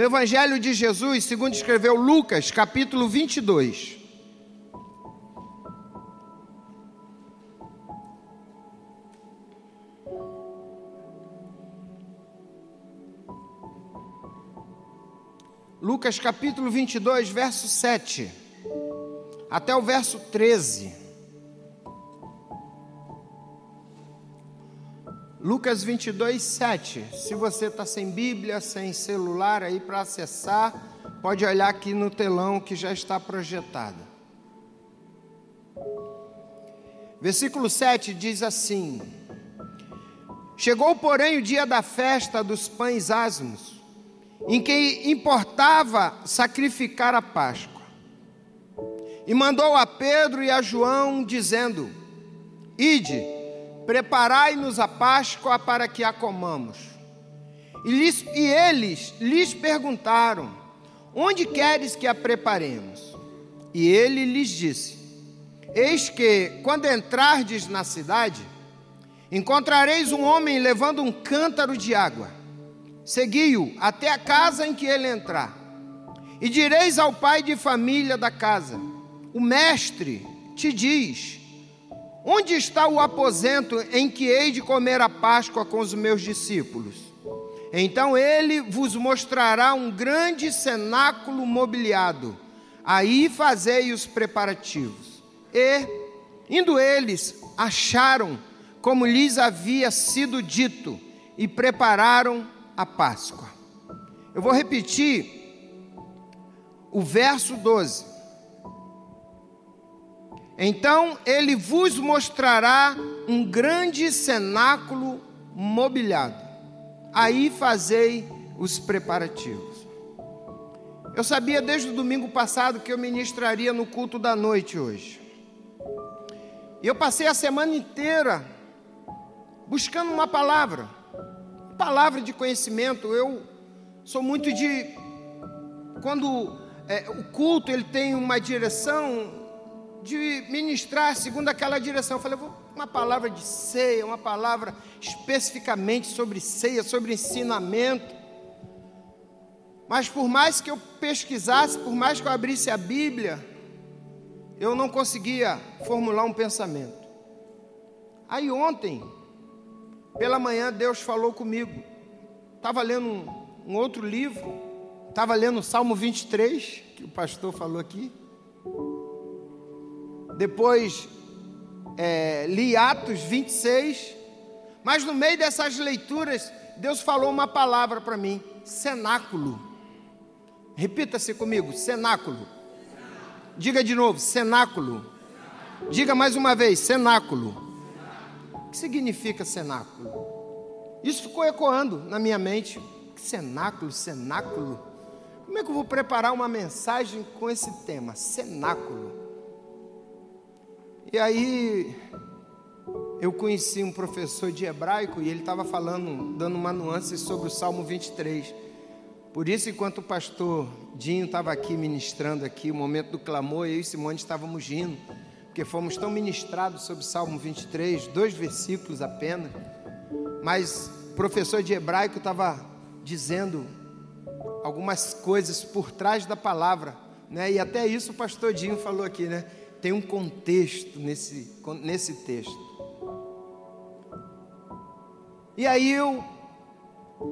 no Evangelho de Jesus, segundo escreveu Lucas, capítulo 22. Lucas capítulo 22, verso 7, até o verso 13. Lucas 22, 7. Se você está sem Bíblia, sem celular aí para acessar, pode olhar aqui no telão que já está projetado. Versículo 7 diz assim: Chegou, porém, o dia da festa dos pães asmos, em que importava sacrificar a Páscoa. E mandou a Pedro e a João, dizendo: Ide Preparai-nos a Páscoa para que a comamos. E, lhes, e eles lhes perguntaram: Onde queres que a preparemos? E ele lhes disse: Eis que, quando entrardes na cidade, encontrareis um homem levando um cântaro de água. Segui-o até a casa em que ele entrar. E direis ao pai de família da casa: O mestre te diz: Onde está o aposento em que hei de comer a Páscoa com os meus discípulos? Então ele vos mostrará um grande cenáculo mobiliado. Aí fazei os preparativos. E, indo eles, acharam como lhes havia sido dito e prepararam a Páscoa. Eu vou repetir o verso 12. Então ele vos mostrará um grande cenáculo mobiliado. Aí fazei os preparativos. Eu sabia desde o domingo passado que eu ministraria no culto da noite hoje. E eu passei a semana inteira buscando uma palavra, palavra de conhecimento. Eu sou muito de quando é, o culto ele tem uma direção, de ministrar segundo aquela direção. Eu falei, vou uma palavra de ceia, uma palavra especificamente sobre ceia, sobre ensinamento. Mas por mais que eu pesquisasse, por mais que eu abrisse a Bíblia, eu não conseguia formular um pensamento. Aí ontem, pela manhã, Deus falou comigo. Estava lendo um, um outro livro, estava lendo o Salmo 23, que o pastor falou aqui depois é, li Atos 26, mas no meio dessas leituras, Deus falou uma palavra para mim: cenáculo. Repita-se comigo: cenáculo. Diga de novo: cenáculo. Diga mais uma vez: cenáculo. O que significa cenáculo? Isso ficou ecoando na minha mente. Cenáculo, cenáculo. Como é que eu vou preparar uma mensagem com esse tema? Cenáculo. E aí eu conheci um professor de hebraico e ele estava falando, dando uma nuance sobre o Salmo 23. Por isso, enquanto o pastor Dinho estava aqui ministrando aqui, o momento do clamor, eu e Simone estávamos rindo, porque fomos tão ministrados sobre o Salmo 23, dois versículos apenas. Mas o professor de hebraico estava dizendo algumas coisas por trás da palavra, né? E até isso o pastor Dinho falou aqui, né? Tem um contexto nesse, nesse texto. E aí eu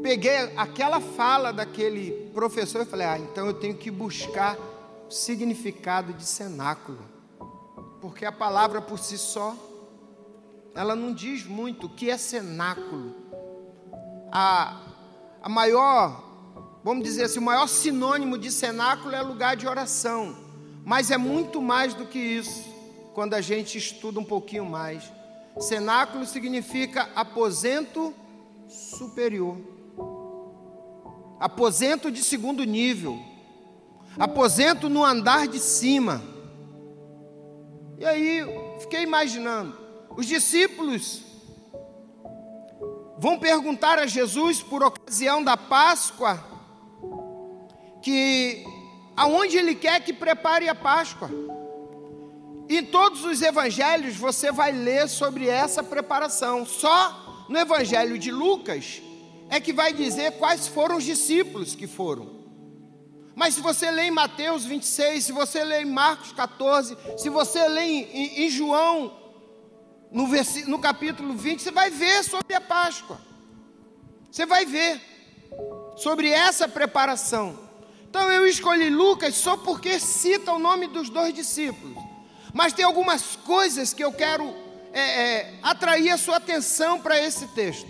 peguei aquela fala daquele professor e falei: ah, então eu tenho que buscar o significado de cenáculo, porque a palavra por si só, ela não diz muito o que é cenáculo. A, a maior, vamos dizer assim, o maior sinônimo de cenáculo é lugar de oração. Mas é muito mais do que isso, quando a gente estuda um pouquinho mais. Cenáculo significa aposento superior, aposento de segundo nível, aposento no andar de cima. E aí, fiquei imaginando, os discípulos vão perguntar a Jesus por ocasião da Páscoa que aonde ele quer que prepare a Páscoa. Em todos os evangelhos você vai ler sobre essa preparação. Só no evangelho de Lucas é que vai dizer quais foram os discípulos que foram. Mas se você lê em Mateus 26, se você lê em Marcos 14, se você lê em, em João, no, no capítulo 20, você vai ver sobre a Páscoa. Você vai ver sobre essa preparação. Então eu escolhi Lucas só porque cita o nome dos dois discípulos. Mas tem algumas coisas que eu quero é, é, atrair a sua atenção para esse texto.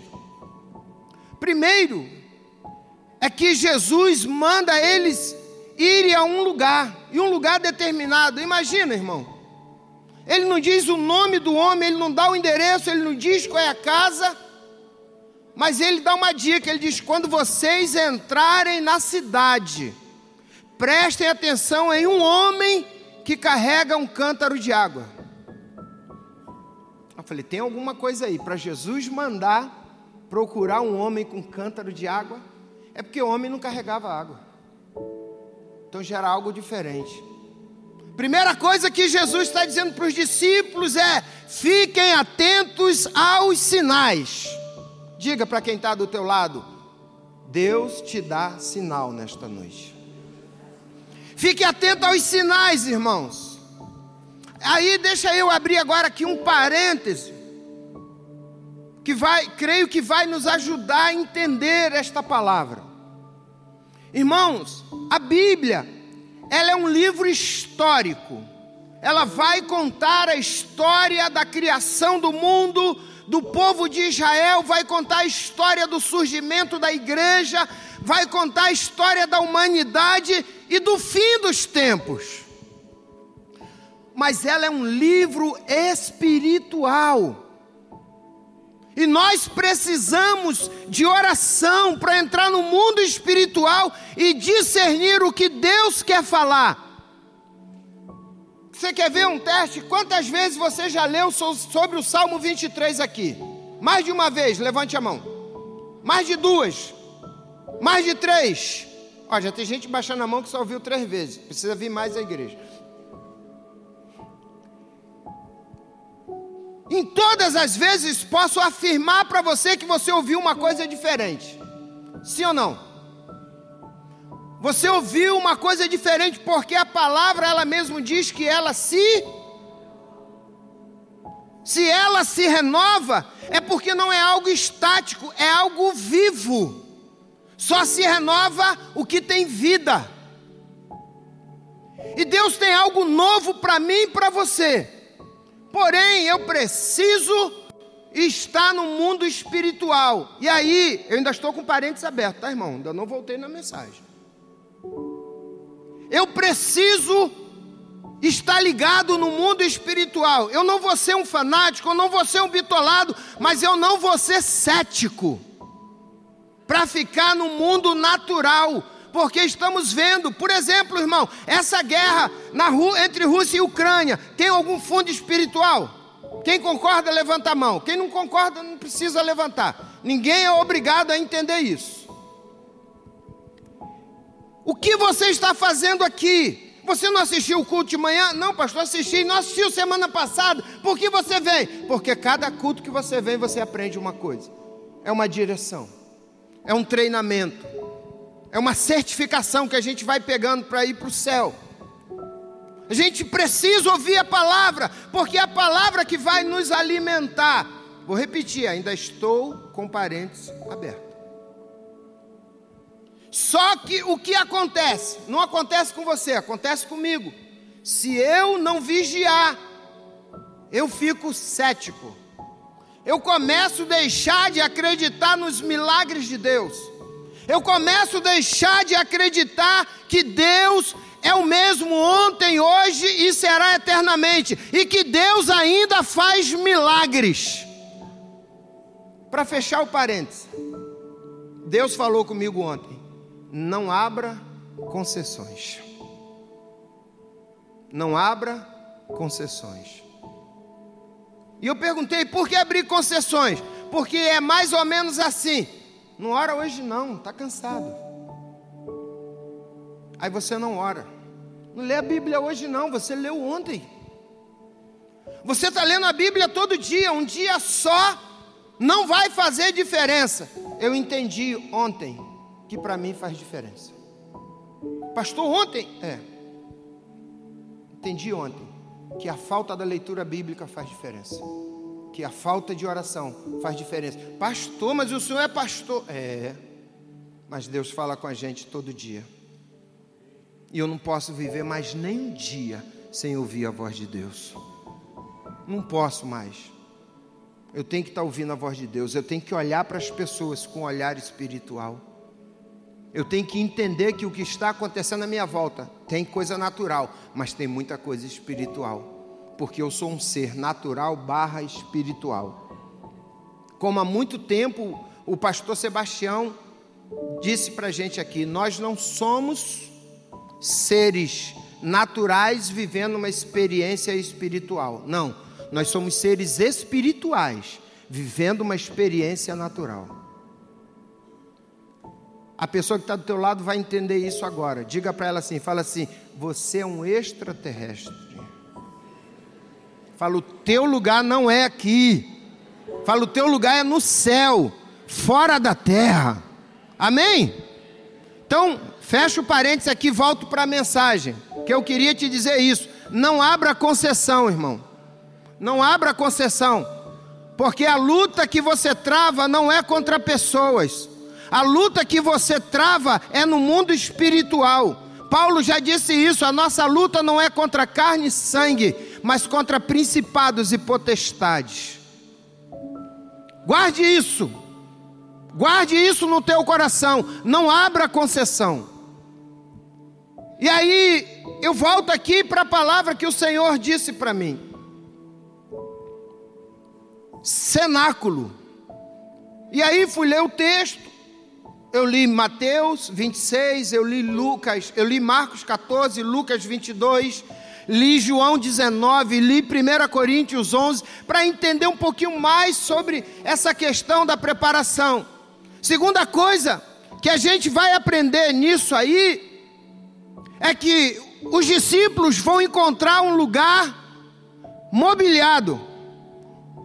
Primeiro, é que Jesus manda eles irem a um lugar, e um lugar determinado. Imagina, irmão. Ele não diz o nome do homem, ele não dá o endereço, ele não diz qual é a casa, mas ele dá uma dica: ele diz: quando vocês entrarem na cidade, prestem atenção em um homem que carrega um cântaro de água. Eu falei: tem alguma coisa aí para Jesus mandar procurar um homem com cântaro de água? É porque o homem não carregava água. Então já era algo diferente. Primeira coisa que Jesus está dizendo para os discípulos é: fiquem atentos aos sinais. Diga para quem está do teu lado: Deus te dá sinal nesta noite. Fique atento aos sinais, irmãos. Aí deixa eu abrir agora aqui um parêntese que vai, creio que vai nos ajudar a entender esta palavra. Irmãos, a Bíblia, ela é um livro histórico. Ela vai contar a história da criação do mundo, do povo de Israel, vai contar a história do surgimento da igreja, vai contar a história da humanidade e do fim dos tempos. Mas ela é um livro espiritual. E nós precisamos de oração para entrar no mundo espiritual e discernir o que Deus quer falar. Você quer ver um teste? Quantas vezes você já leu sobre o Salmo 23 aqui? Mais de uma vez, levante a mão. Mais de duas. Mais de três. Ó, já tem gente baixando a mão que só ouviu três vezes. Precisa vir mais à igreja. Em todas as vezes posso afirmar para você que você ouviu uma coisa diferente. Sim ou não? Você ouviu uma coisa diferente porque a palavra ela mesmo diz que ela se se ela se renova, é porque não é algo estático, é algo vivo. Só se renova o que tem vida. E Deus tem algo novo para mim e para você. Porém, eu preciso estar no mundo espiritual. E aí, eu ainda estou com parênteses abertos, tá, irmão? Ainda não voltei na mensagem. Eu preciso estar ligado no mundo espiritual. Eu não vou ser um fanático, eu não vou ser um bitolado, mas eu não vou ser cético para ficar no mundo natural porque estamos vendo, por exemplo, irmão, essa guerra na, entre Rússia e Ucrânia tem algum fundo espiritual? Quem concorda, levanta a mão. Quem não concorda, não precisa levantar. Ninguém é obrigado a entender isso. O que você está fazendo aqui? Você não assistiu o culto de manhã? Não, pastor, assisti. Não assistiu semana passada. Por que você vem? Porque cada culto que você vem, você aprende uma coisa. É uma direção. É um treinamento é uma certificação que a gente vai pegando para ir para o céu. A gente precisa ouvir a palavra, porque é a palavra que vai nos alimentar. Vou repetir, ainda estou com parênteses abertos. Só que o que acontece? Não acontece com você, acontece comigo. Se eu não vigiar, eu fico cético. Eu começo a deixar de acreditar nos milagres de Deus eu começo a deixar de acreditar que Deus é o mesmo ontem, hoje e será eternamente, e que Deus ainda faz milagres. Para fechar o parênteses, Deus falou comigo ontem: não abra concessões. Não abra concessões. E eu perguntei: por que abrir concessões? Porque é mais ou menos assim: não ora hoje não, está cansado. Aí você não ora. Não lê a Bíblia hoje não, você leu ontem. Você está lendo a Bíblia todo dia, um dia só não vai fazer diferença. Eu entendi ontem que para mim faz diferença. Pastor, ontem. É. Entendi ontem que a falta da leitura bíblica faz diferença. Que a falta de oração faz diferença. Pastor, mas o senhor é pastor. É. Mas Deus fala com a gente todo dia. E eu não posso viver mais nem um dia sem ouvir a voz de Deus. Não posso mais. Eu tenho que estar ouvindo a voz de Deus. Eu tenho que olhar para as pessoas com um olhar espiritual. Eu tenho que entender que o que está acontecendo à minha volta tem coisa natural, mas tem muita coisa espiritual. Porque eu sou um ser natural barra espiritual. Como há muito tempo o pastor Sebastião disse para a gente aqui, nós não somos seres naturais vivendo uma experiência espiritual. Não, nós somos seres espirituais vivendo uma experiência natural. A pessoa que está do teu lado vai entender isso agora. Diga para ela assim, fala assim: você é um extraterrestre. Fala, o teu lugar não é aqui. Fala, o teu lugar é no céu, fora da terra. Amém? Então, fecha o parênteses aqui, volto para a mensagem. Que eu queria te dizer isso. Não abra concessão, irmão. Não abra concessão. Porque a luta que você trava não é contra pessoas. A luta que você trava é no mundo espiritual. Paulo já disse isso: a nossa luta não é contra carne e sangue, mas contra principados e potestades. Guarde isso. Guarde isso no teu coração. Não abra concessão. E aí, eu volto aqui para a palavra que o Senhor disse para mim: cenáculo. E aí fui ler o texto. Eu li Mateus 26, eu li Lucas, eu li Marcos 14, Lucas 22, li João 19, li 1 Coríntios 11, para entender um pouquinho mais sobre essa questão da preparação. Segunda coisa que a gente vai aprender nisso aí é que os discípulos vão encontrar um lugar mobiliado,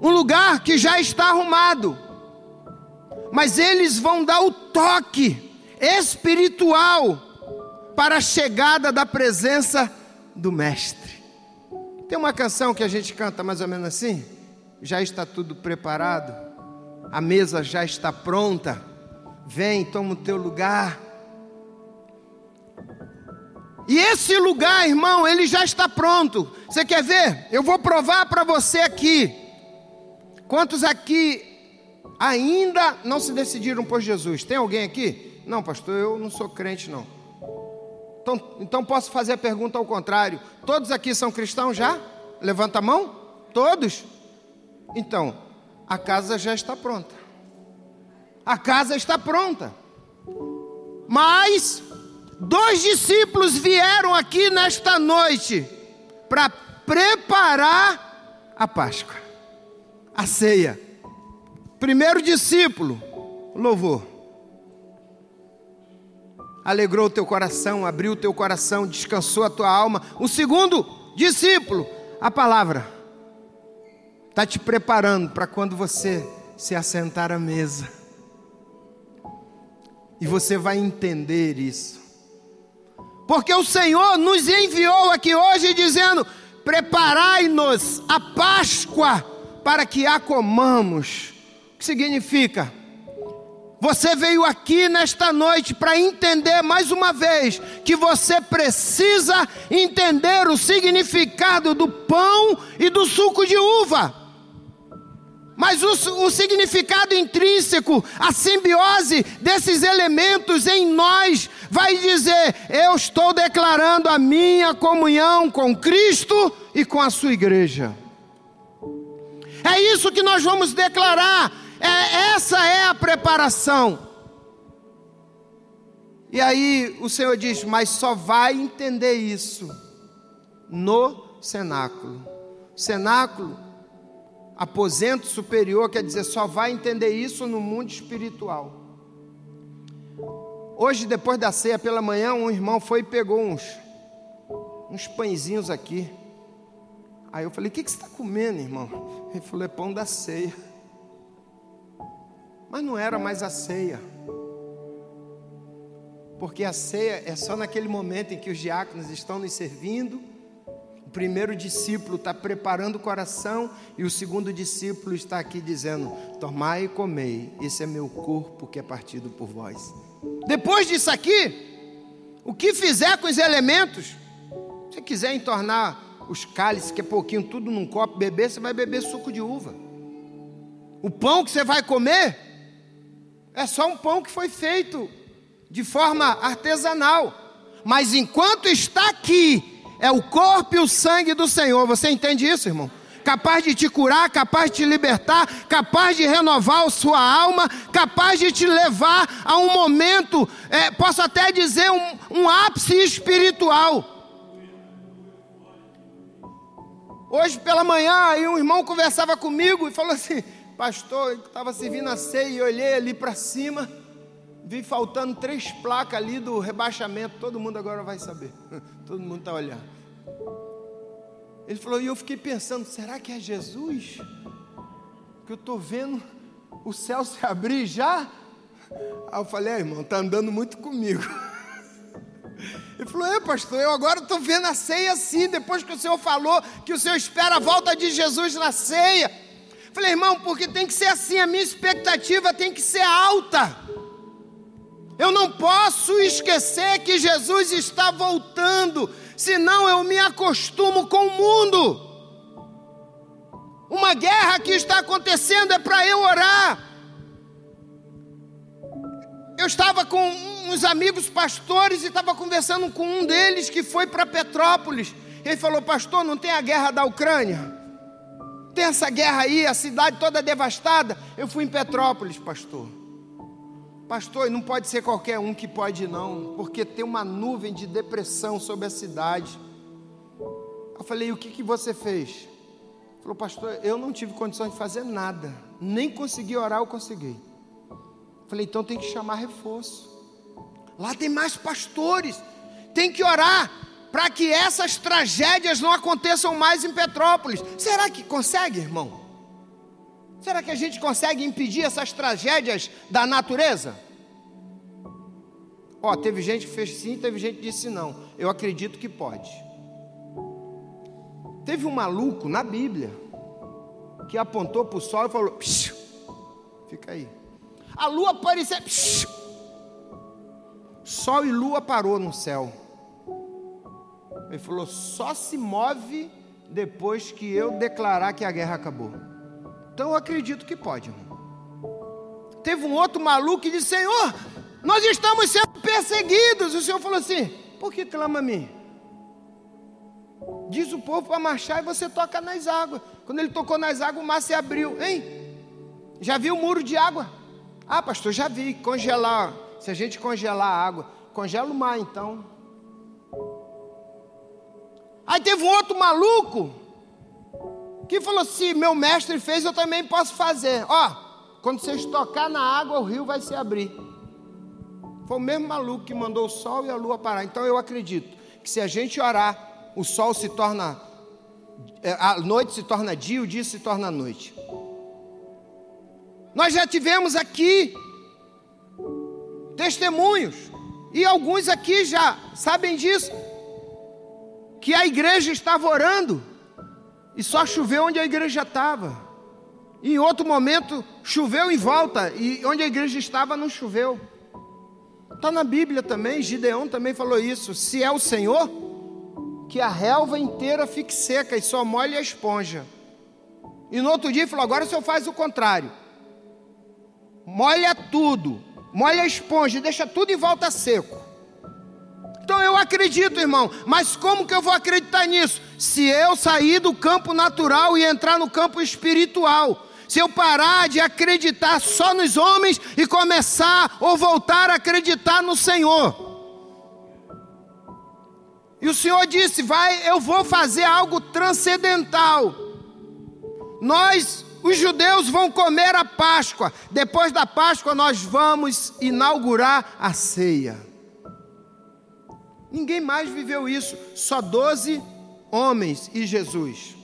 um lugar que já está arrumado mas eles vão dar o toque espiritual para a chegada da presença do Mestre. Tem uma canção que a gente canta mais ou menos assim: já está tudo preparado, a mesa já está pronta, vem, toma o teu lugar. E esse lugar, irmão, ele já está pronto. Você quer ver? Eu vou provar para você aqui. Quantos aqui ainda não se decidiram por Jesus. Tem alguém aqui? Não, pastor, eu não sou crente, não. Então, então posso fazer a pergunta ao contrário: todos aqui são cristãos já? Levanta a mão? Todos? Então, a casa já está pronta. A casa está pronta. Mas dois discípulos vieram aqui nesta noite para preparar a Páscoa, a ceia. Primeiro discípulo, louvor. Alegrou o teu coração, abriu o teu coração, descansou a tua alma. O segundo discípulo, a palavra. Está te preparando para quando você se assentar à mesa. E você vai entender isso. Porque o Senhor nos enviou aqui hoje dizendo: preparai-nos a Páscoa para que a comamos significa? Você veio aqui nesta noite para entender mais uma vez que você precisa entender o significado do pão e do suco de uva. Mas o, o, significado intrínseco, a simbiose desses elementos em nós, vai dizer: eu estou declarando a minha comunhão com Cristo e com a sua igreja. É isso que nós vamos declarar é, essa é a preparação. E aí o Senhor diz: Mas só vai entender isso no cenáculo. Cenáculo, aposento superior, quer dizer, só vai entender isso no mundo espiritual. Hoje, depois da ceia pela manhã, um irmão foi e pegou uns, uns pãezinhos aqui. Aí eu falei: O que, que você está comendo, irmão? Ele falou: É pão da ceia. Mas não era mais a ceia. Porque a ceia é só naquele momento em que os diáconos estão nos servindo. O primeiro discípulo está preparando o coração e o segundo discípulo está aqui dizendo: Tomai e comei, esse é meu corpo que é partido por vós. Depois disso aqui, o que fizer com os elementos, se quiser entornar os cálices, que é pouquinho, tudo num copo, beber, você vai beber suco de uva. O pão que você vai comer é só um pão que foi feito de forma artesanal. Mas enquanto está aqui, é o corpo e o sangue do Senhor. Você entende isso, irmão? Capaz de te curar, capaz de te libertar, capaz de renovar a sua alma, capaz de te levar a um momento, é, posso até dizer, um, um ápice espiritual. Hoje pela manhã, aí um irmão conversava comigo e falou assim: Pastor, eu estava servindo a ceia e olhei ali para cima, vi faltando três placas ali do rebaixamento. Todo mundo agora vai saber, todo mundo está olhando. Ele falou, e eu fiquei pensando: será que é Jesus? Que eu estou vendo o céu se abrir já? Aí eu falei: é, irmão, está andando muito comigo. Ele falou: É, pastor, eu agora estou vendo a ceia assim, depois que o senhor falou que o senhor espera a volta de Jesus na ceia. Falei, irmão, porque tem que ser assim, a minha expectativa tem que ser alta. Eu não posso esquecer que Jesus está voltando, senão eu me acostumo com o mundo. Uma guerra que está acontecendo é para eu orar. Eu estava com uns amigos pastores e estava conversando com um deles que foi para Petrópolis. Ele falou: Pastor, não tem a guerra da Ucrânia? Tem essa guerra aí, a cidade toda devastada. Eu fui em Petrópolis, pastor. Pastor, não pode ser qualquer um que pode, não, porque tem uma nuvem de depressão sobre a cidade. Eu falei: O que, que você fez? Ele falou, pastor, eu não tive condição de fazer nada, nem consegui orar, eu consegui. Falei, então tem que chamar reforço. Lá tem mais pastores. Tem que orar para que essas tragédias não aconteçam mais em Petrópolis. Será que consegue, irmão? Será que a gente consegue impedir essas tragédias da natureza? Ó, teve gente que fez sim, teve gente que disse não. Eu acredito que pode. Teve um maluco na Bíblia que apontou para o sol e falou: fica aí. A lua apareceu. Sol e lua parou no céu. Ele falou: só se move depois que eu declarar que a guerra acabou. Então eu acredito que pode, irmão. Teve um outro maluco que disse: Senhor, nós estamos sendo perseguidos. O Senhor falou assim: Por que clama a mim? Diz o povo para marchar e você toca nas águas. Quando ele tocou nas águas, o mar se abriu. Hein? Já viu o muro de água? Ah, pastor, já vi, congelar. Se a gente congelar a água, congela o mar então. Aí teve um outro maluco que falou assim: meu mestre fez, eu também posso fazer. Ó, quando vocês tocar na água, o rio vai se abrir. Foi o mesmo maluco que mandou o sol e a lua parar. Então eu acredito que se a gente orar, o sol se torna. É, a noite se torna dia, o dia se torna noite. Nós já tivemos aqui testemunhos, e alguns aqui já sabem disso, que a igreja estava orando e só choveu onde a igreja estava. Em outro momento choveu em volta e onde a igreja estava não choveu. Está na Bíblia também, Gideão também falou isso. Se é o Senhor, que a relva inteira fique seca e só molhe a esponja. E no outro dia falou: agora o senhor faz o contrário molha tudo, molha a esponja, deixa tudo em volta seco. Então eu acredito, irmão, mas como que eu vou acreditar nisso? Se eu sair do campo natural e entrar no campo espiritual. Se eu parar de acreditar só nos homens e começar ou voltar a acreditar no Senhor. E o Senhor disse: "Vai, eu vou fazer algo transcendental". Nós os judeus vão comer a Páscoa. Depois da Páscoa, nós vamos inaugurar a ceia. Ninguém mais viveu isso, só doze homens e Jesus.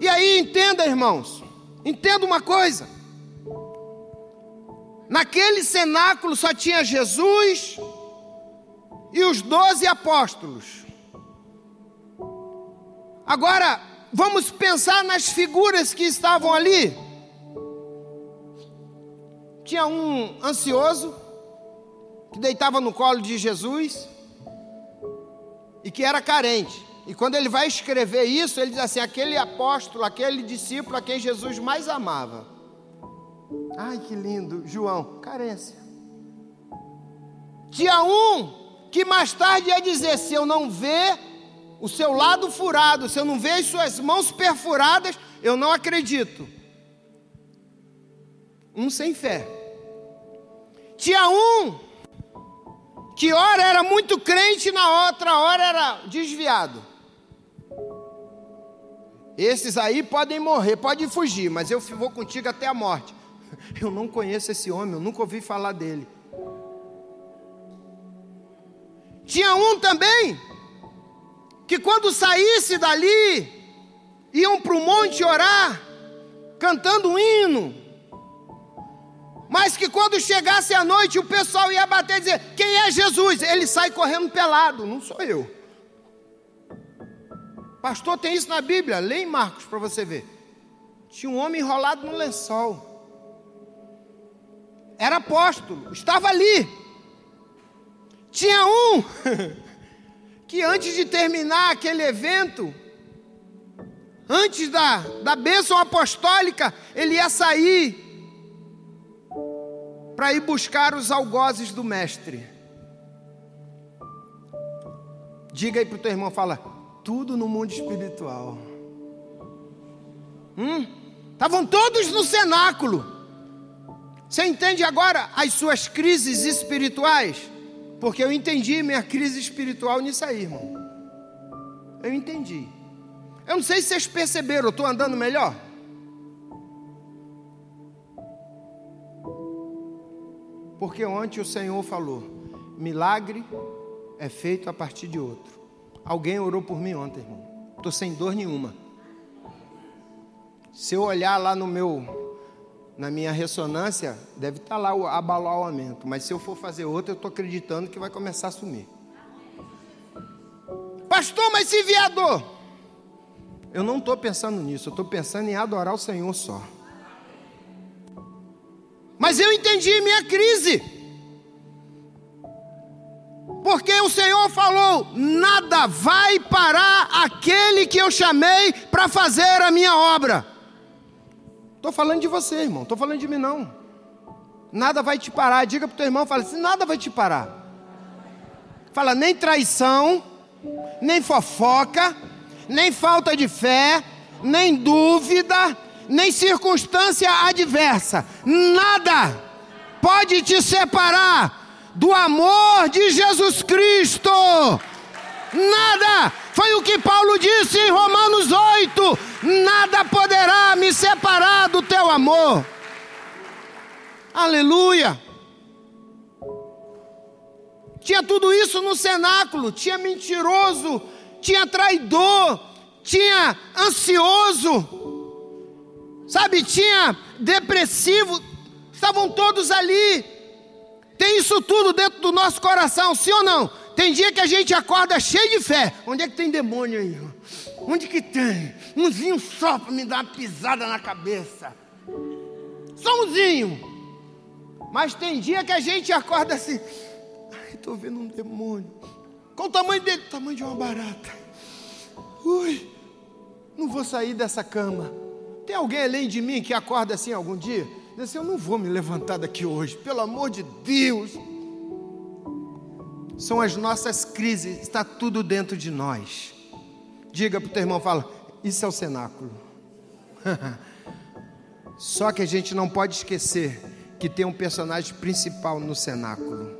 E aí, entenda, irmãos, entenda uma coisa. Naquele cenáculo só tinha Jesus e os doze apóstolos. Agora, vamos pensar nas figuras que estavam ali. Tinha um ansioso, que deitava no colo de Jesus, e que era carente. E quando ele vai escrever isso, ele diz assim: aquele apóstolo, aquele discípulo a quem Jesus mais amava. Ai, que lindo, João, carência. Tinha um que mais tarde ia dizer: se eu não ver o seu lado furado, se eu não ver as suas mãos perfuradas, eu não acredito. Um sem fé. Tinha um que ora era muito crente, na outra hora era desviado. Esses aí podem morrer, podem fugir, mas eu vou contigo até a morte. Eu não conheço esse homem, eu nunca ouvi falar dele. Tinha um também que quando saísse dali, iam para o monte orar, cantando um hino. Mas que quando chegasse a noite, o pessoal ia bater e dizer: Quem é Jesus? Ele sai correndo pelado, não sou eu. Pastor, tem isso na Bíblia? Lê em Marcos para você ver. Tinha um homem enrolado no lençol. Era apóstolo, estava ali. Tinha um que antes de terminar aquele evento, antes da, da bênção apostólica, ele ia sair para ir buscar os algozes do mestre. Diga aí para o teu irmão, fala, tudo no mundo espiritual. Estavam hum? todos no cenáculo. Você entende agora as suas crises espirituais? Porque eu entendi minha crise espiritual nisso aí, irmão. Eu entendi. Eu não sei se vocês perceberam, eu estou andando melhor. Porque ontem o Senhor falou: milagre é feito a partir de outro. Alguém orou por mim ontem, irmão. Estou sem dor nenhuma. Se eu olhar lá no meu na minha ressonância, deve estar tá lá o abalamento. Mas se eu for fazer outra, eu estou acreditando que vai começar a sumir. Pastor, mas se vier dor? Eu não estou pensando nisso, eu estou pensando em adorar o Senhor só. Mas eu entendi minha crise. Porque o Senhor falou: nada vai parar aquele que eu chamei para fazer a minha obra. Estou falando de você, irmão. Estou falando de mim, não. Nada vai te parar. Diga para o teu irmão, fala assim, nada vai te parar. Fala, nem traição, nem fofoca, nem falta de fé, nem dúvida, nem circunstância adversa. Nada pode te separar do amor de Jesus Cristo. Nada. Foi o que Paulo disse em Romanos 8: nada poderá me separar do teu amor. Aleluia. Tinha tudo isso no cenáculo, tinha mentiroso, tinha traidor, tinha ansioso, sabe, tinha depressivo, estavam todos ali. Tem isso tudo dentro do nosso coração, sim ou não? Tem dia que a gente acorda cheio de fé. Onde é que tem demônio aí? Onde que tem? Umzinho só para me dar uma pisada na cabeça. Só umzinho. Mas tem dia que a gente acorda assim. Ai, estou vendo um demônio. Qual o tamanho dele? O tamanho de uma barata. Ui, não vou sair dessa cama. Tem alguém além de mim que acorda assim algum dia? Diz assim, eu não vou me levantar daqui hoje. Pelo amor de Deus são as nossas crises, está tudo dentro de nós. Diga para o teu irmão, fala, isso é o cenáculo. Só que a gente não pode esquecer que tem um personagem principal no cenáculo.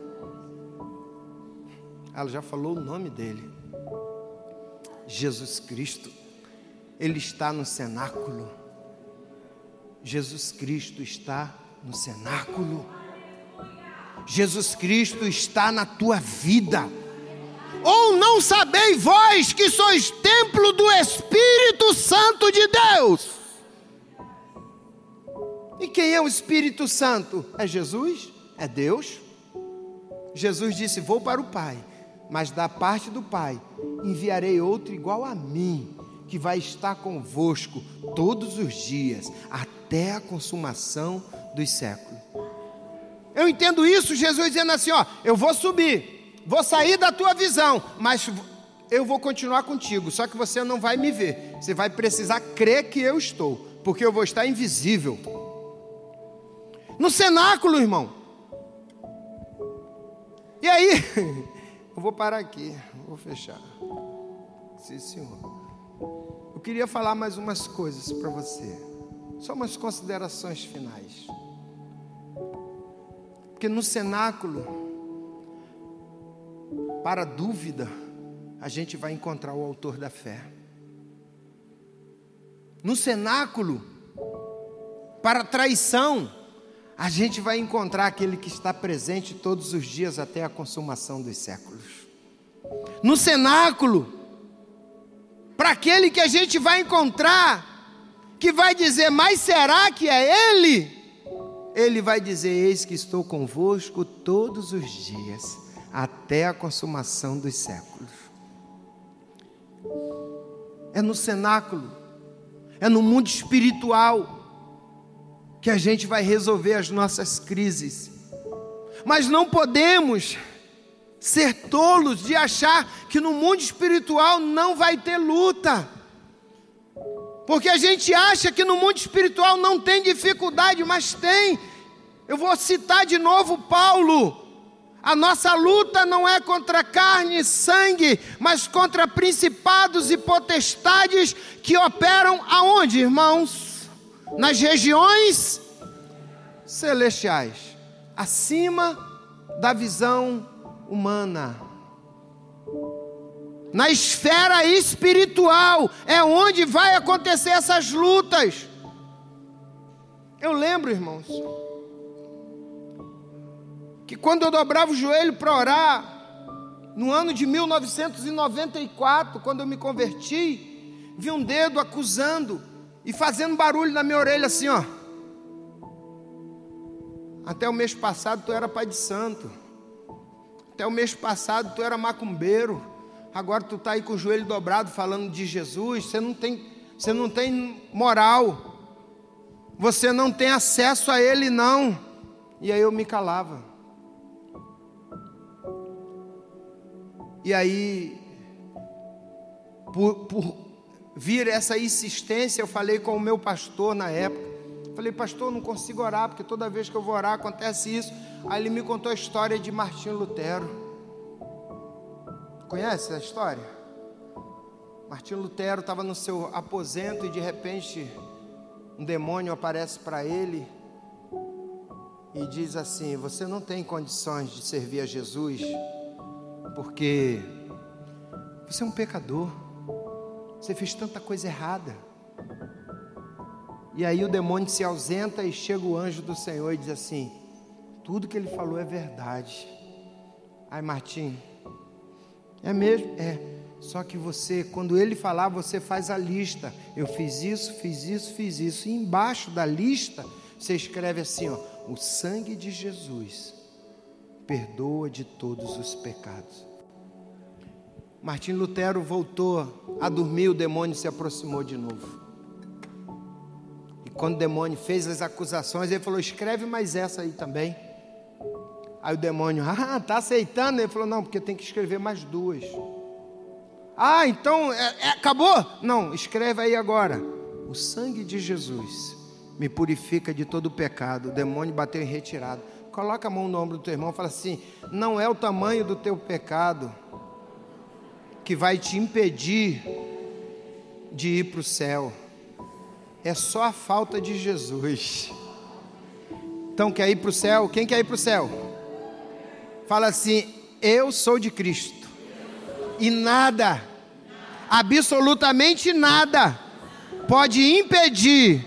Ela já falou o nome dele. Jesus Cristo. Ele está no cenáculo. Jesus Cristo está no cenáculo. Jesus Cristo está na tua vida. Ou não sabeis vós que sois templo do Espírito Santo de Deus? E quem é o Espírito Santo? É Jesus? É Deus? Jesus disse: Vou para o Pai, mas da parte do Pai enviarei outro igual a mim, que vai estar convosco todos os dias, até a consumação dos séculos. Eu entendo isso, Jesus dizendo assim: ó, eu vou subir, vou sair da tua visão, mas eu vou continuar contigo, só que você não vai me ver, você vai precisar crer que eu estou, porque eu vou estar invisível. No cenáculo, irmão. E aí, eu vou parar aqui, vou fechar. Sim, senhor. Eu queria falar mais umas coisas para você, só umas considerações finais. Porque no cenáculo, para dúvida, a gente vai encontrar o autor da fé. No cenáculo, para traição, a gente vai encontrar aquele que está presente todos os dias até a consumação dos séculos. No cenáculo, para aquele que a gente vai encontrar, que vai dizer, mas será que é Ele? Ele vai dizer: Eis que estou convosco todos os dias, até a consumação dos séculos. É no cenáculo, é no mundo espiritual, que a gente vai resolver as nossas crises. Mas não podemos ser tolos de achar que no mundo espiritual não vai ter luta. Porque a gente acha que no mundo espiritual não tem dificuldade, mas tem. Eu vou citar de novo Paulo. A nossa luta não é contra carne e sangue, mas contra principados e potestades que operam aonde, irmãos? Nas regiões celestiais, acima da visão humana. Na esfera espiritual é onde vai acontecer essas lutas. Eu lembro, irmãos, que quando eu dobrava o joelho para orar, no ano de 1994, quando eu me converti, vi um dedo acusando e fazendo barulho na minha orelha assim, ó. Até o mês passado tu era pai de santo. Até o mês passado tu era macumbeiro. Agora tu está aí com o joelho dobrado falando de Jesus. Você não tem, você não tem moral. Você não tem acesso a Ele, não. E aí eu me calava. E aí, por, por vir essa insistência, eu falei com o meu pastor na época. Falei, pastor, não consigo orar, porque toda vez que eu vou orar acontece isso. Aí ele me contou a história de Martinho Lutero. Conhece a história? Martinho Lutero estava no seu aposento e de repente um demônio aparece para ele e diz assim: Você não tem condições de servir a Jesus, porque você é um pecador, você fez tanta coisa errada. E aí o demônio se ausenta e chega o anjo do Senhor e diz assim: Tudo que ele falou é verdade. Ai, Martim, é mesmo? É. Só que você, quando ele falar, você faz a lista. Eu fiz isso, fiz isso, fiz isso. E embaixo da lista, você escreve assim: ó, O sangue de Jesus perdoa de todos os pecados. Martim Lutero voltou a dormir, o demônio se aproximou de novo. Quando o demônio fez as acusações, ele falou: escreve mais essa aí também. Aí o demônio, ah, está aceitando? Ele falou: não, porque tem que escrever mais duas. Ah, então é, é, acabou? Não, escreve aí agora. O sangue de Jesus me purifica de todo o pecado. O demônio bateu em retirada. Coloca a mão no ombro do teu irmão e fala assim: não é o tamanho do teu pecado que vai te impedir de ir para o céu é só a falta de Jesus. Então, quer ir para o céu? Quem quer ir para o céu? Fala assim: Eu sou de Cristo. E nada, absolutamente nada, pode impedir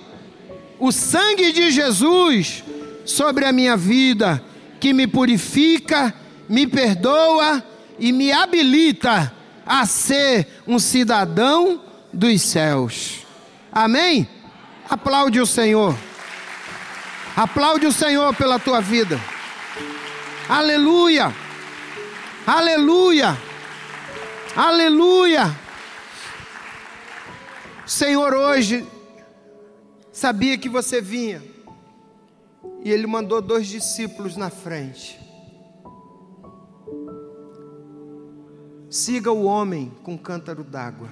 o sangue de Jesus sobre a minha vida, que me purifica, me perdoa e me habilita a ser um cidadão dos céus. Amém? Aplaude o Senhor. Aplaude o Senhor pela tua vida. Aleluia. Aleluia. Aleluia! Senhor hoje sabia que você vinha e Ele mandou dois discípulos na frente. Siga o homem com cântaro d'água.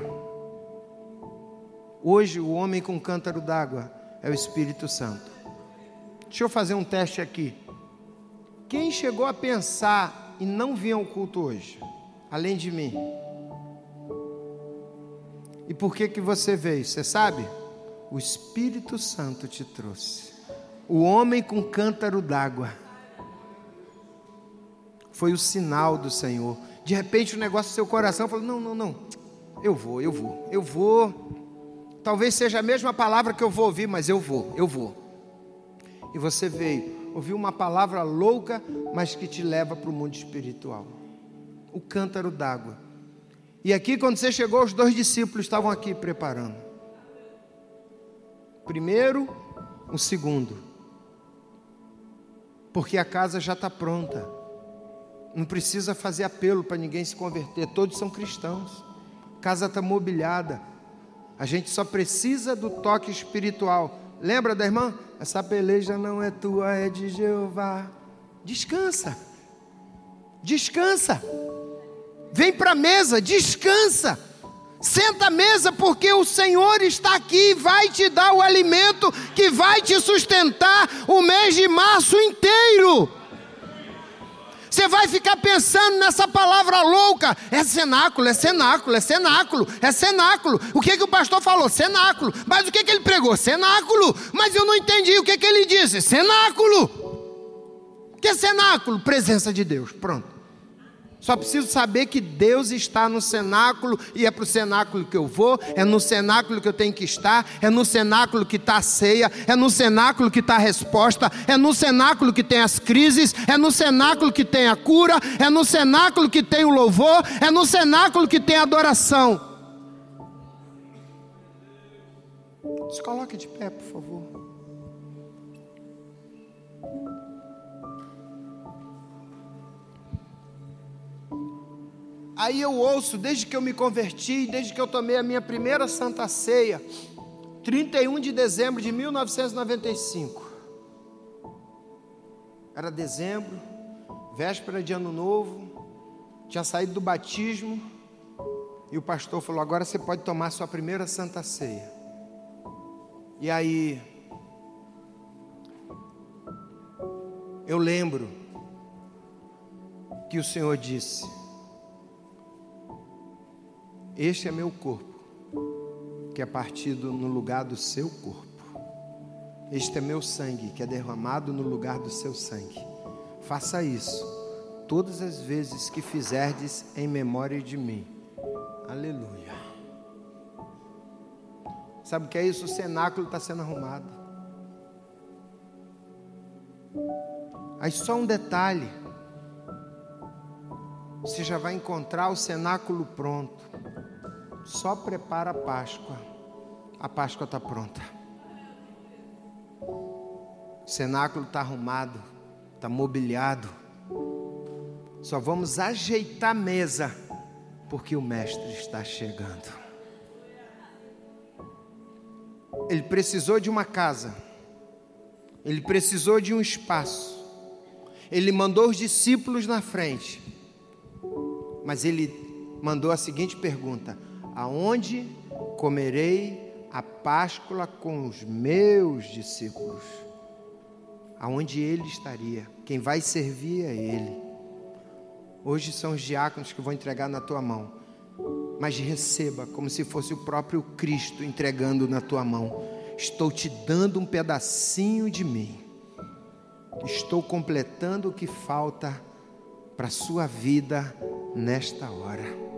Hoje, o homem com cântaro d'água é o Espírito Santo. Deixa eu fazer um teste aqui. Quem chegou a pensar e não vinha ao culto hoje, além de mim? E por que que você veio? Você sabe? O Espírito Santo te trouxe. O homem com cântaro d'água. Foi o sinal do Senhor. De repente o negócio do seu coração falou: não, não, não. Eu vou, eu vou, eu vou. Talvez seja a mesma palavra que eu vou ouvir, mas eu vou, eu vou. E você veio, ouviu uma palavra louca, mas que te leva para o mundo espiritual. O cântaro d'água. E aqui, quando você chegou, os dois discípulos estavam aqui preparando. Primeiro, o segundo. Porque a casa já está pronta. Não precisa fazer apelo para ninguém se converter, todos são cristãos. A casa está mobiliada. A gente só precisa do toque espiritual. Lembra da irmã? Essa peleja não é tua, é de Jeová. Descansa. Descansa. Vem para a mesa, descansa. Senta à mesa, porque o Senhor está aqui, vai te dar o alimento que vai te sustentar o mês de março inteiro. Você vai ficar pensando nessa palavra louca. É cenáculo, é cenáculo, é cenáculo, é cenáculo. O que, que o pastor falou? Cenáculo. Mas o que, que ele pregou? Cenáculo. Mas eu não entendi o que, que ele disse. Cenáculo. O que é cenáculo? Presença de Deus. Pronto. Só preciso saber que Deus está no cenáculo e é para o cenáculo que eu vou, é no cenáculo que eu tenho que estar, é no cenáculo que está a ceia, é no cenáculo que está a resposta, é no cenáculo que tem as crises, é no cenáculo que tem a cura, é no cenáculo que tem o louvor, é no cenáculo que tem a adoração. Se coloque de pé, por favor. Aí eu ouço, desde que eu me converti, desde que eu tomei a minha primeira santa ceia, 31 de dezembro de 1995. Era dezembro, véspera de ano novo, tinha saído do batismo, e o pastor falou: agora você pode tomar sua primeira santa ceia. E aí, eu lembro que o Senhor disse: este é meu corpo, que é partido no lugar do seu corpo. Este é meu sangue, que é derramado no lugar do seu sangue. Faça isso todas as vezes que fizerdes em memória de mim. Aleluia. Sabe o que é isso? O cenáculo está sendo arrumado. Aí só um detalhe. Você já vai encontrar o cenáculo pronto só prepara a Páscoa. A Páscoa está pronta. O cenáculo está arrumado, está mobiliado. Só vamos ajeitar a mesa, porque o Mestre está chegando. Ele precisou de uma casa, ele precisou de um espaço, ele mandou os discípulos na frente, mas ele mandou a seguinte pergunta: aonde comerei a Páscoa com os meus discípulos. Aonde ele estaria, quem vai servir é ele. Hoje são os diáconos que vão entregar na tua mão, mas receba como se fosse o próprio Cristo entregando na tua mão. Estou te dando um pedacinho de mim. Estou completando o que falta para a sua vida nesta hora.